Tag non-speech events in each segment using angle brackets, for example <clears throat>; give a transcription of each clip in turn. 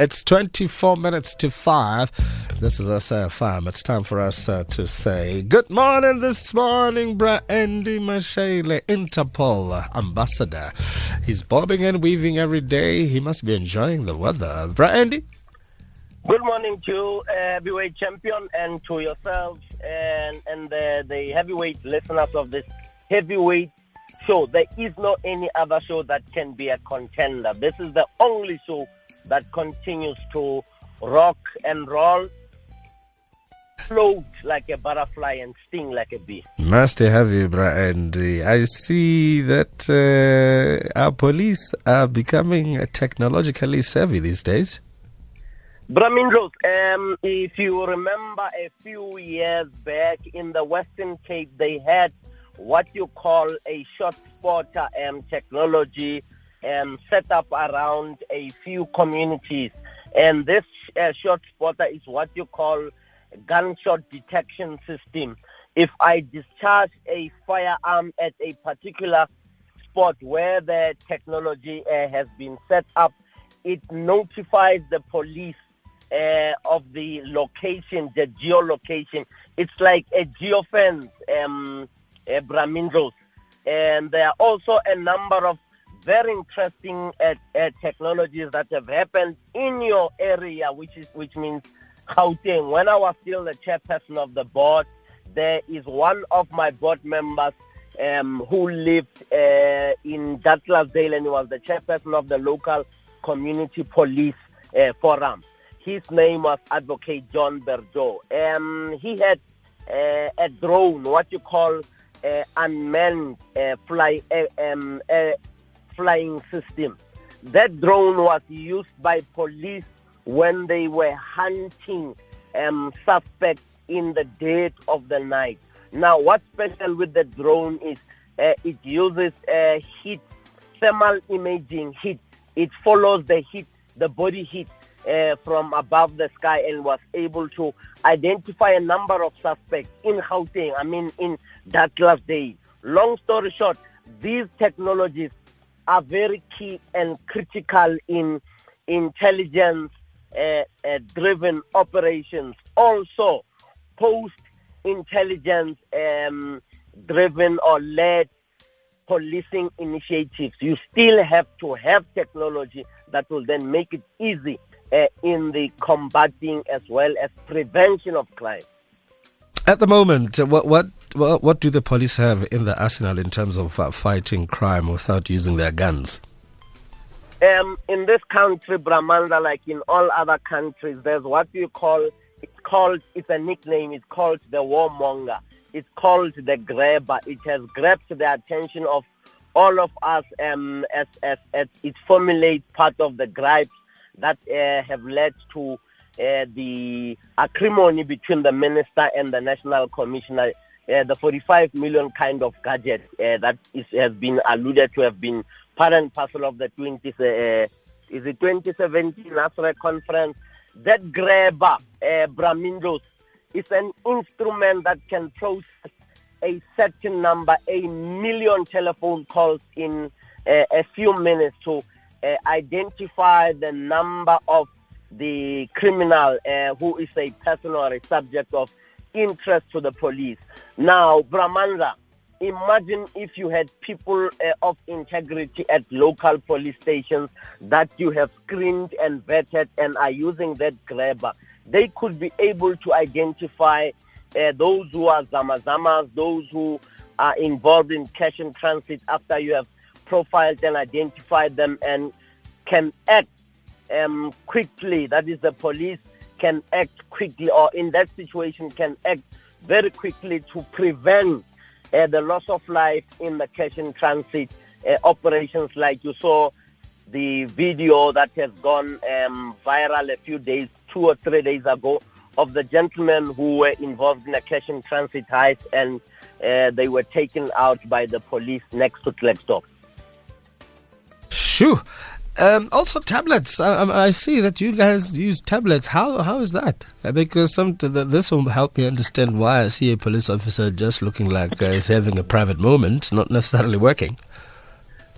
It's 24 minutes to 5. This is SFM. It's time for us uh, to say good morning this morning, Bra Andy Mashaile, Interpol uh, ambassador. He's bobbing and weaving every day. He must be enjoying the weather. Bra Andy? Good morning to uh, heavyweight champion and to yourself and, and the, the heavyweight listeners of this heavyweight show. There is no any other show that can be a contender. This is the only show that continues to rock and roll, float like a butterfly and sting like a bee. Nice to have you, Bra Andy. I see that uh, our police are becoming technologically savvy these days. Bramindros, um, if you remember a few years back in the Western Cape, they had what you call a shot spotter um, technology um, set up around a few communities. And this uh, shot spotter is what you call gunshot detection system. If I discharge a firearm at a particular spot where the technology uh, has been set up, it notifies the police uh, of the location, the geolocation. It's like a geofence, um, uh, Bramindros. And there are also a number of very interesting uh, uh, technologies that have happened in your area, which is which means Gauteng. When I was still the chairperson of the board, there is one of my board members um, who lived uh, in Douglasdale and he was the chairperson of the local community police uh, forum. His name was Advocate John Berdo. Um, he had uh, a drone, what you call uh, unmanned uh, fly, uh, um, uh, flying system. That drone was used by police when they were hunting um, suspects in the dead of the night. Now, what's special with the drone is uh, it uses uh, heat, thermal imaging heat. It follows the heat, the body heat uh, from above the sky and was able to identify a number of suspects in Gauteng, I mean in Douglasdale. Long story short, these technologies are very key and critical in intelligence uh, uh, driven operations. Also, post intelligence um, driven or led policing initiatives. You still have to have technology that will then make it easy uh, in the combating as well as prevention of crime. At the moment, what what what, what do the police have in the arsenal in terms of uh, fighting crime without using their guns? Um, in this country, Bramanda, like in all other countries, there's what you call it's called it's a nickname. It's called the warmonger. It's called the grabber. It has grabbed the attention of all of us um, as, as, as it formulates part of the gripes that uh, have led to uh, the acrimony between the minister and the national commissioner uh, the 45 million kind of gadget uh, that is, has been alluded to have been part and parcel of the 20, uh, is it 2017 NASREC conference. That grabber, uh, Bramindos, is an instrument that can process a certain number, a million telephone calls in uh, a few minutes to uh, identify the number of the criminal uh, who is a person or a subject of interest to the police. Now, Bramanda, imagine if you had people uh, of integrity at local police stations that you have screened and vetted and are using that grabber. They could be able to identify uh, those who are zamazamas, those who are involved in cash and transit after you have profiled and identified them and can act um, quickly. That is, the police can act quickly or in that situation can act very quickly to prevent uh, the loss of life in the cash and transit uh, operations like you saw the video that has gone um, viral a few days, two or three days ago, of the gentlemen who were involved in a cash and transit heist and uh, they were taken out by the police next to Klerksdorp. Shoo. Um, also tablets. I, I, see that you guys use tablets. How how is that? Uh, because some this will help me understand why I see a police officer just looking like uh, he's having a private moment, not necessarily working.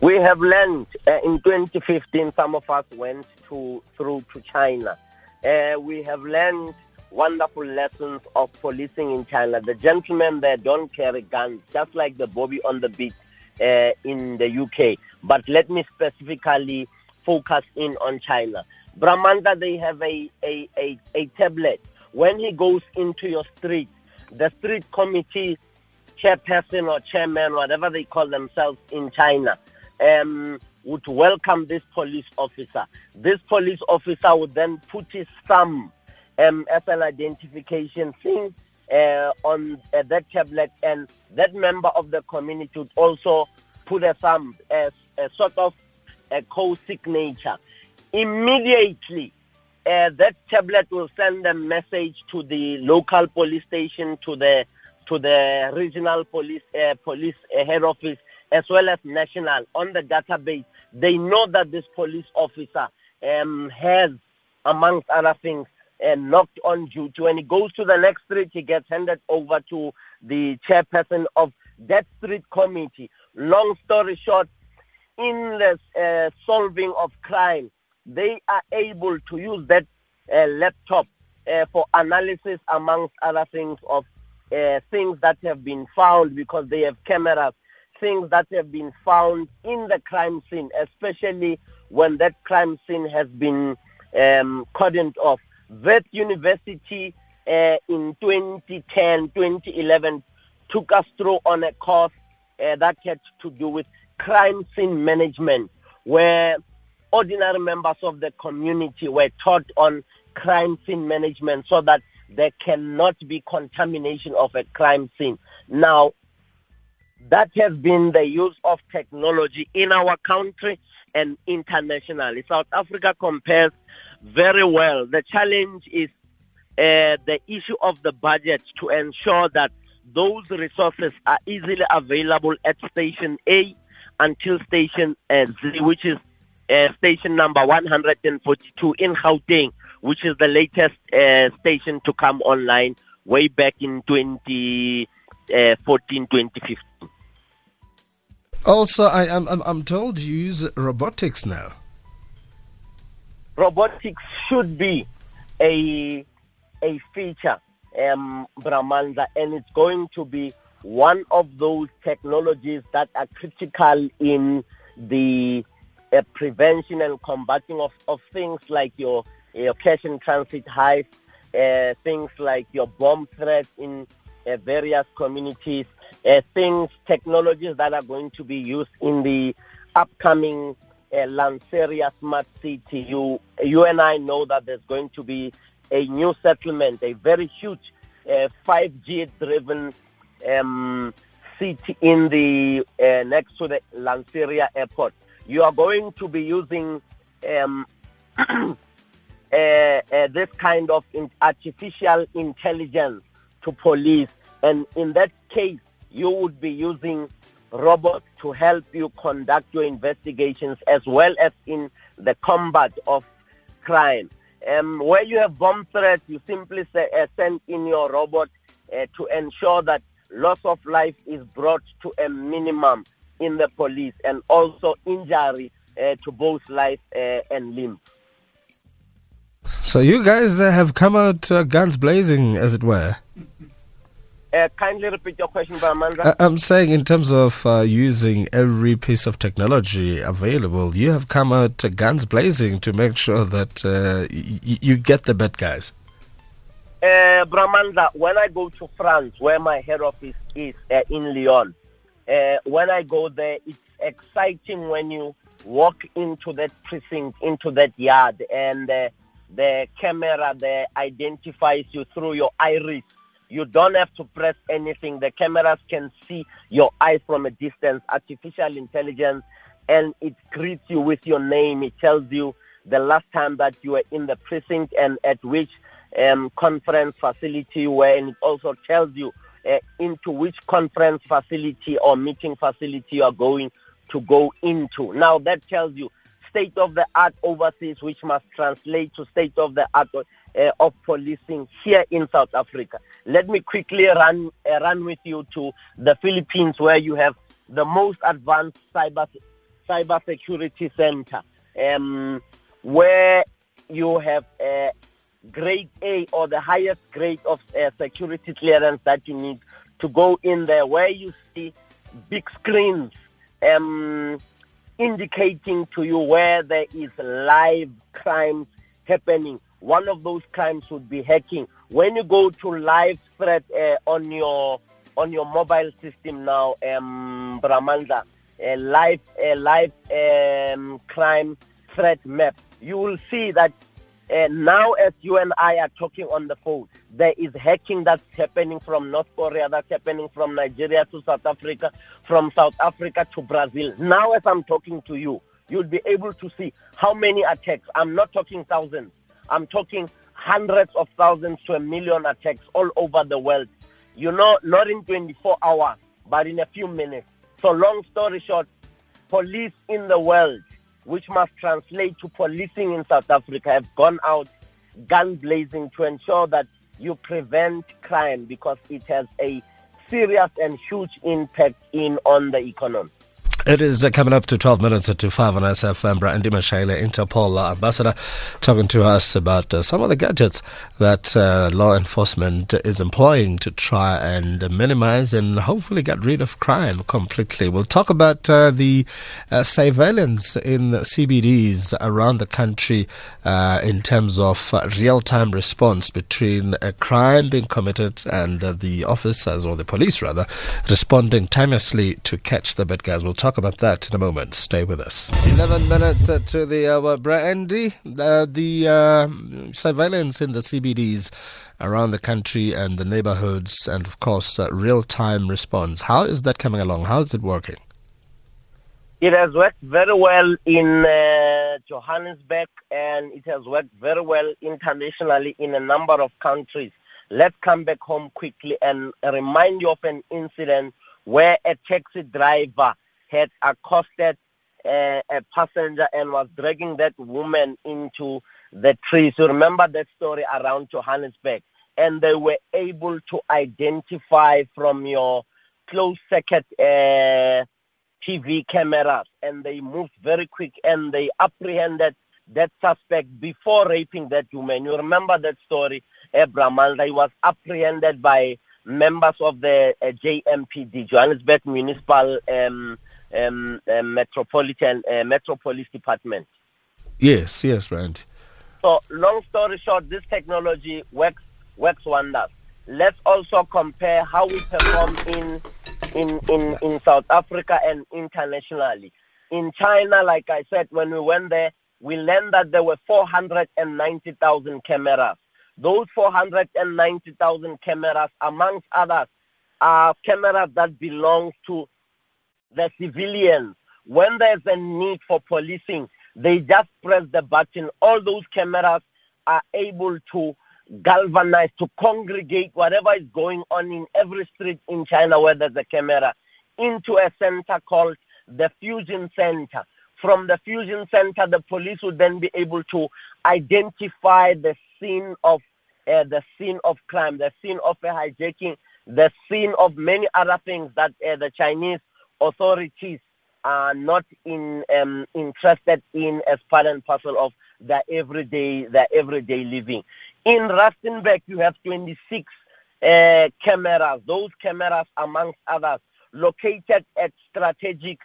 We have learned uh, in 2015. Some of us went to through to China. Uh, we have learned wonderful lessons of policing in China. The gentlemen there don't carry guns, just like the Bobby on the beat uh, in the UK. But let me specifically focus in on China. Bramanda, they have a, a, a, a tablet. When he goes into your street, the street committee chairperson or chairman, whatever they call themselves in China, um, would welcome this police officer. This police officer would then put his thumb um, as an identification thing uh, on uh, that tablet, and that member of the community would also put a thumb as a sort of a co-signature. Immediately, uh, that tablet will send a message to the local police station, to the to the regional police uh, police uh, head office, as well as national on the database. They know that this police officer um, has, amongst other things, and knocked on duty. When he goes to the next street, he gets handed over to the chairperson of that street committee. Long story short, in the uh, solving of crime, they are able to use that uh, laptop uh, for analysis, amongst other things, of uh, things that have been found because they have cameras, things that have been found in the crime scene, especially when that crime scene has been um, cordoned off. Wits University uh, in 2010, 2011 took us through on a course uh, that had to do with crime scene management, where ordinary members of the community were taught on crime scene management so that there cannot be contamination of a crime scene. Now, that has been the use of technology in our country and internationally. South Africa compares very well. The challenge is uh, the issue of the budget to ensure that those resources are easily available at Station A until Station uh, Z, which is uh, station number 142 in Gauteng, which is the latest uh, station to come online way back in 2014, uh, 2015. Also, I, am I'm, I'm told you use robotics now robotics should be a a feature, um, Bramanda, and it's going to be one of those technologies that are critical in the uh, prevention and combating of, of things like your your cash and transit heist, uh, things like your bomb threats in uh, various communities, uh, things, technologies that are going to be used in the upcoming uh, Lanseria Smart City, you, you and I know that there's going to be a new settlement, a very huge uh, 5G driven um, city in the uh, next to the Lanseria airport. You are going to be using um, <clears throat> uh, uh, this kind of in artificial intelligence to police, and in that case, you would be using robots to help you conduct your investigations as well as in the combat of crime. Um, where you have bomb threats, you simply say, uh, send in your robot uh, to ensure that loss of life is brought to a minimum in the police and also injury uh, to both life uh, and limb. So you guys uh, have come out uh, guns blazing, as it were. Uh, kindly repeat your question, Amanda. I'm saying, in terms of uh, using every piece of technology available, you have come out uh, guns blazing to make sure that uh, y- you get the bad guys. Uh, Bramanda, when I go to France, where my head office is uh, in Lyon, uh, when I go there, it's exciting when you walk into that precinct, into that yard, and the camera there identifies you through your iris you don't have to press anything. The cameras can see your eyes from a distance, artificial intelligence, and it greets you with your name. It tells you the last time that you were in the precinct and at which um, conference facility where it also tells you uh, into which conference facility or meeting facility you are going to go into. Now that tells you state of the art overseas, which must translate to state of the art uh, of policing here in South Africa. Let me quickly run uh, run with you to the Philippines, where you have the most advanced cyber cyber security center. Um, where you have a grade A or the highest grade of uh, security clearance that you need to go in there, where you see big screens um, indicating to you where there is live crimes happening. One of those crimes would be hacking. When you go to live threat uh, on your on your mobile system now, um, Bramanda, a live a live um, crime threat map, you will see that uh, now as you and I are talking on the phone, there is hacking that's happening from North Korea, that's happening from Nigeria to South Africa, from South Africa to Brazil. Now as I'm talking to you, you'll be able to see how many attacks. I'm not talking thousands. I'm talking hundreds of thousands to a million attacks all over the world. You know, not in 24 hours, but in a few minutes. So long story short, police in the world which must translate to policing in South Africa, have gone out gun blazing to ensure that you prevent crime because it has a serious and huge impact in on the economy. It is uh, coming up to 12 minutes to 5 on SFM. Brandy Mashaile, Interpol uh, ambassador, talking to us about uh, some of the gadgets that uh, law enforcement is employing to try and minimize and hopefully get rid of crime completely. We'll talk about uh, the uh, surveillance in CBDs around the country in terms of real time response between a crime being committed and the officers or the police rather responding timelessly to catch the bad guys. We'll talk talk about that in a moment. Stay with us. 11 minutes to the hour. Brandy, uh, the uh, surveillance in the CBDs around the country and the neighborhoods, and of course, uh, real time response. How is that coming along? How is it working? It has worked very well in uh, Johannesburg and it has worked very well internationally in a number of countries. Let's come back home quickly and remind you of an incident where a taxi driver had accosted uh, a passenger and was dragging that woman into the tree. So remember that story around Johannesburg. And they were able to identify from your closed circuit uh, TV cameras. And they moved very quick and they apprehended that suspect before raping that woman. You remember that story, Abraham? He was apprehended by members of the uh, JMPD, Johannesburg Municipal um, um, uh, Metropolitan uh, Metropolis Department. Yes, yes, right. So, long story short, this technology works works wonders. Let's also compare how we perform in in in, in South Africa and internationally. In China, like I said, when we went there, we learned that there were 490,000 cameras. Those 490,000 cameras, amongst others, are cameras that belong to the civilians, when there's a need for policing, they just press the button. All those cameras are able to galvanize, to congregate whatever is going on in every street in China where there's a camera into a center called the Fusion Center. From the Fusion Center, the police would then be able to identify the scene of uh, the scene of crime, the scene of a hijacking, the scene of many other things that uh, the Chinese authorities are not in, um, interested in as part and parcel of their everyday their everyday living. In Rustenburg, you have 26 uh, cameras. Those cameras, amongst others, located at strategic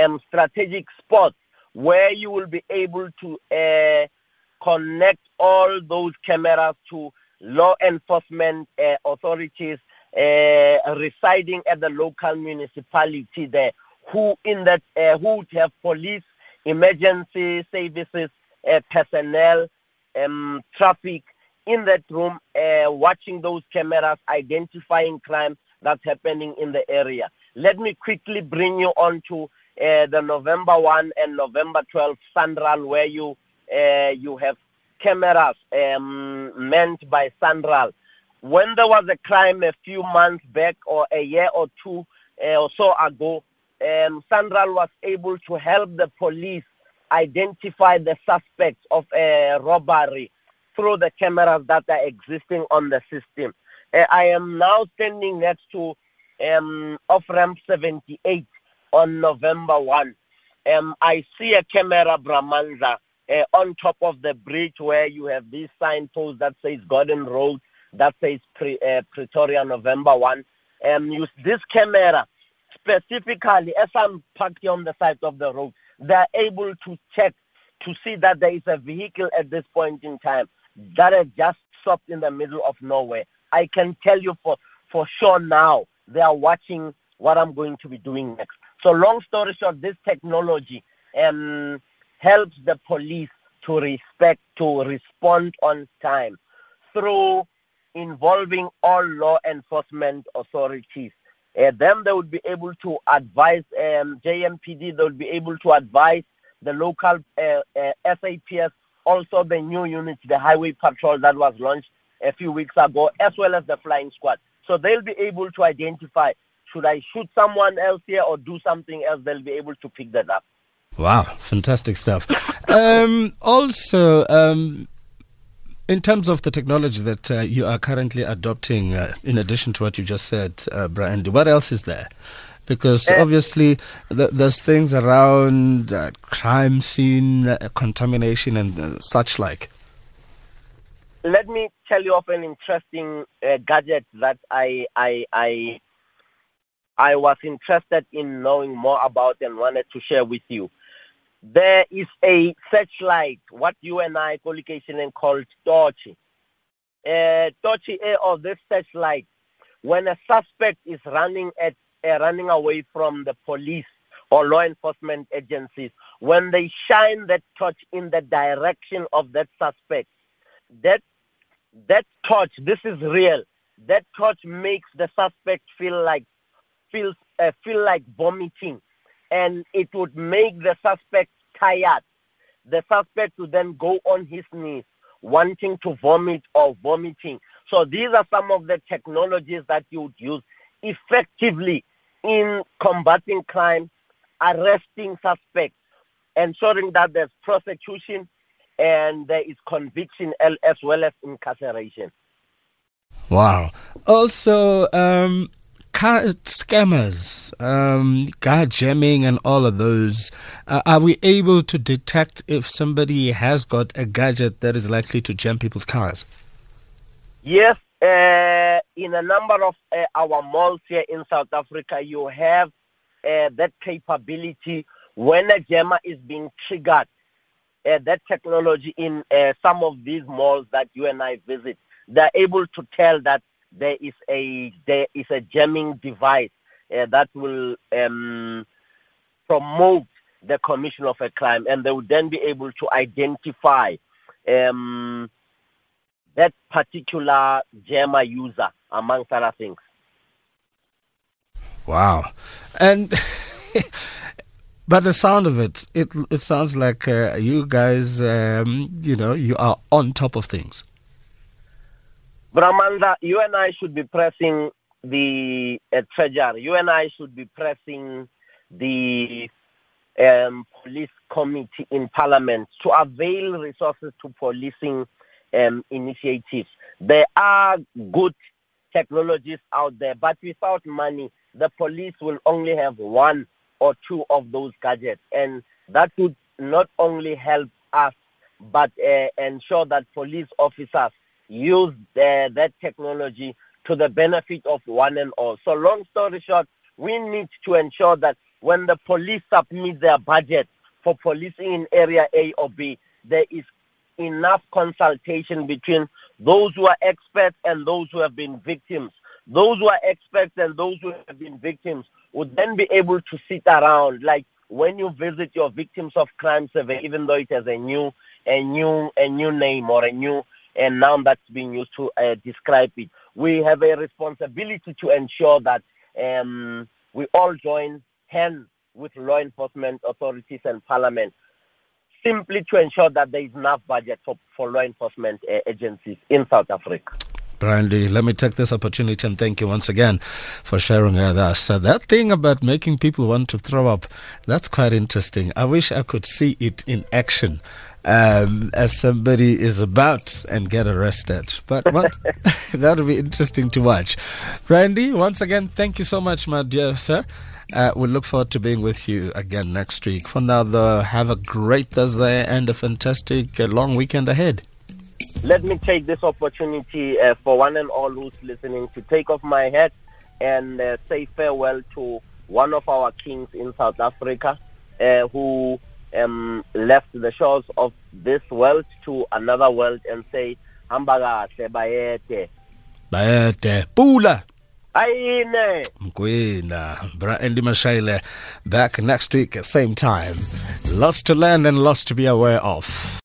um, strategic spots where you will be able to uh, connect all those cameras to law enforcement uh, authorities uh, residing at the local municipality there, who in that uh, who would have police, emergency services, uh, personnel, um, traffic in that room, uh, watching those cameras, identifying crime that's happening in the area. Let me quickly bring you on to uh, the November 1 and November 12 SANRAL, where you uh, you have cameras um, meant by SANRAL when there was a crime a few months back or a year or two uh, or so ago, um, SANRAL was able to help the police identify the suspects of a robbery through the cameras that are existing on the system. Uh, I am now standing next to um, off ramp 78 on November 1. Um, I see a camera, Bramanza, uh, on top of the bridge where you have this signpost that says Gordon Road, that says pre, uh, Pretoria November 1. Um, use this camera specifically as I'm parked on the side of the road. They're able to check to see that there is a vehicle at this point in time that has just stopped in the middle of nowhere. I can tell you for, for sure now they are watching what I'm going to be doing next. So long story short, this technology um, helps the police to respect, to respond on time through involving all law enforcement authorities. Uh, then they would be able to advise um, JMPD, they would be able to advise the local uh, uh, SAPS, also the new unit, the highway patrol that was launched a few weeks ago, as well as the flying squad. So they'll be able to identify should I shoot someone else here or do something else, they'll be able to pick that up. Wow, fantastic stuff. um, also, um, in terms of the technology that uh, you are currently adopting, uh, in addition to what you just said, uh, Brian, what else is there? Because uh, obviously, th- there's things around uh, crime scene, uh, contamination, and such like. Let me tell you of an interesting gadget that I, I, I, I was interested in knowing more about and wanted to share with you there is a searchlight, what you and I collocation and called torch. Uh, torch of this searchlight, when a suspect is running at uh, running away from the police or law enforcement agencies, when they shine that torch in the direction of that suspect, that that torch, this is real. That torch makes the suspect feel like feels uh, feel like vomiting and it would make the suspect tired. The suspect would then go on his knees, wanting to vomit or vomiting. So these are some of the technologies that you would use effectively in combating crime, arresting suspects, ensuring that there's prosecution and there is conviction as well as incarceration. Wow. Also, um, car scammers, um, car jamming, and all of those, uh, are we able to detect if somebody has got a gadget that is likely to jam people's cars? Yes, uh, in a number of uh, our malls here in South Africa, you have uh, that capability when a jammer is being triggered. Uh, that technology in uh, some of these malls that you and I visit, they're able to tell that there is a there is a jamming device uh, that will um, promote the commission of a crime, and they will then be able to identify um, that particular jammer user, amongst other things. Wow, and. <laughs> But the sound of it, it it sounds like uh, you guys, um, you know, you are on top of things. Brahmanda, you and I should be pressing the uh, treasury. You and I should be pressing the um, police committee in parliament to avail resources to policing um, initiatives. There are good technologies out there, but without money, the police will only have one or two of those gadgets. And that would not only help us, but uh, ensure that police officers use the, that technology to the benefit of one and all. So long story short, we need to ensure that when the police submit their budget for policing in area A or B, there is enough consultation between those who are experts and those who have been victims. Those who are experts and those who have been victims would then be able to sit around like when you visit your victims of crime survey, even though it has a new a new a new name or a new and now that's being used to uh, describe it. We have a responsibility to ensure that um, we all join hands with law enforcement authorities and parliament simply to ensure that there is enough budget for, for law enforcement uh, agencies in South Africa. Brandy, let me take this opportunity and thank you once again for sharing with us. Uh, that thing about making people want to throw up, that's quite interesting. I wish I could see it in action um, as somebody is about and get arrested. But <laughs> <laughs> that'll be interesting to watch. Randy, once again, thank you so much, my dear sir. Uh, we look forward to being with you again next week. For now, though, have a great Thursday and a fantastic uh, long weekend ahead. Let me take this opportunity uh, for one and all who's listening to take off my hat and uh, say farewell to one of our kings in South Africa uh, who um, left the shores of this world to another world and say, Hamba kahle bayete. Bayete. Pula. Ayine. Mkwina. Bra Andy Mashaile back next week at same time. Lots to learn and lots to be aware of.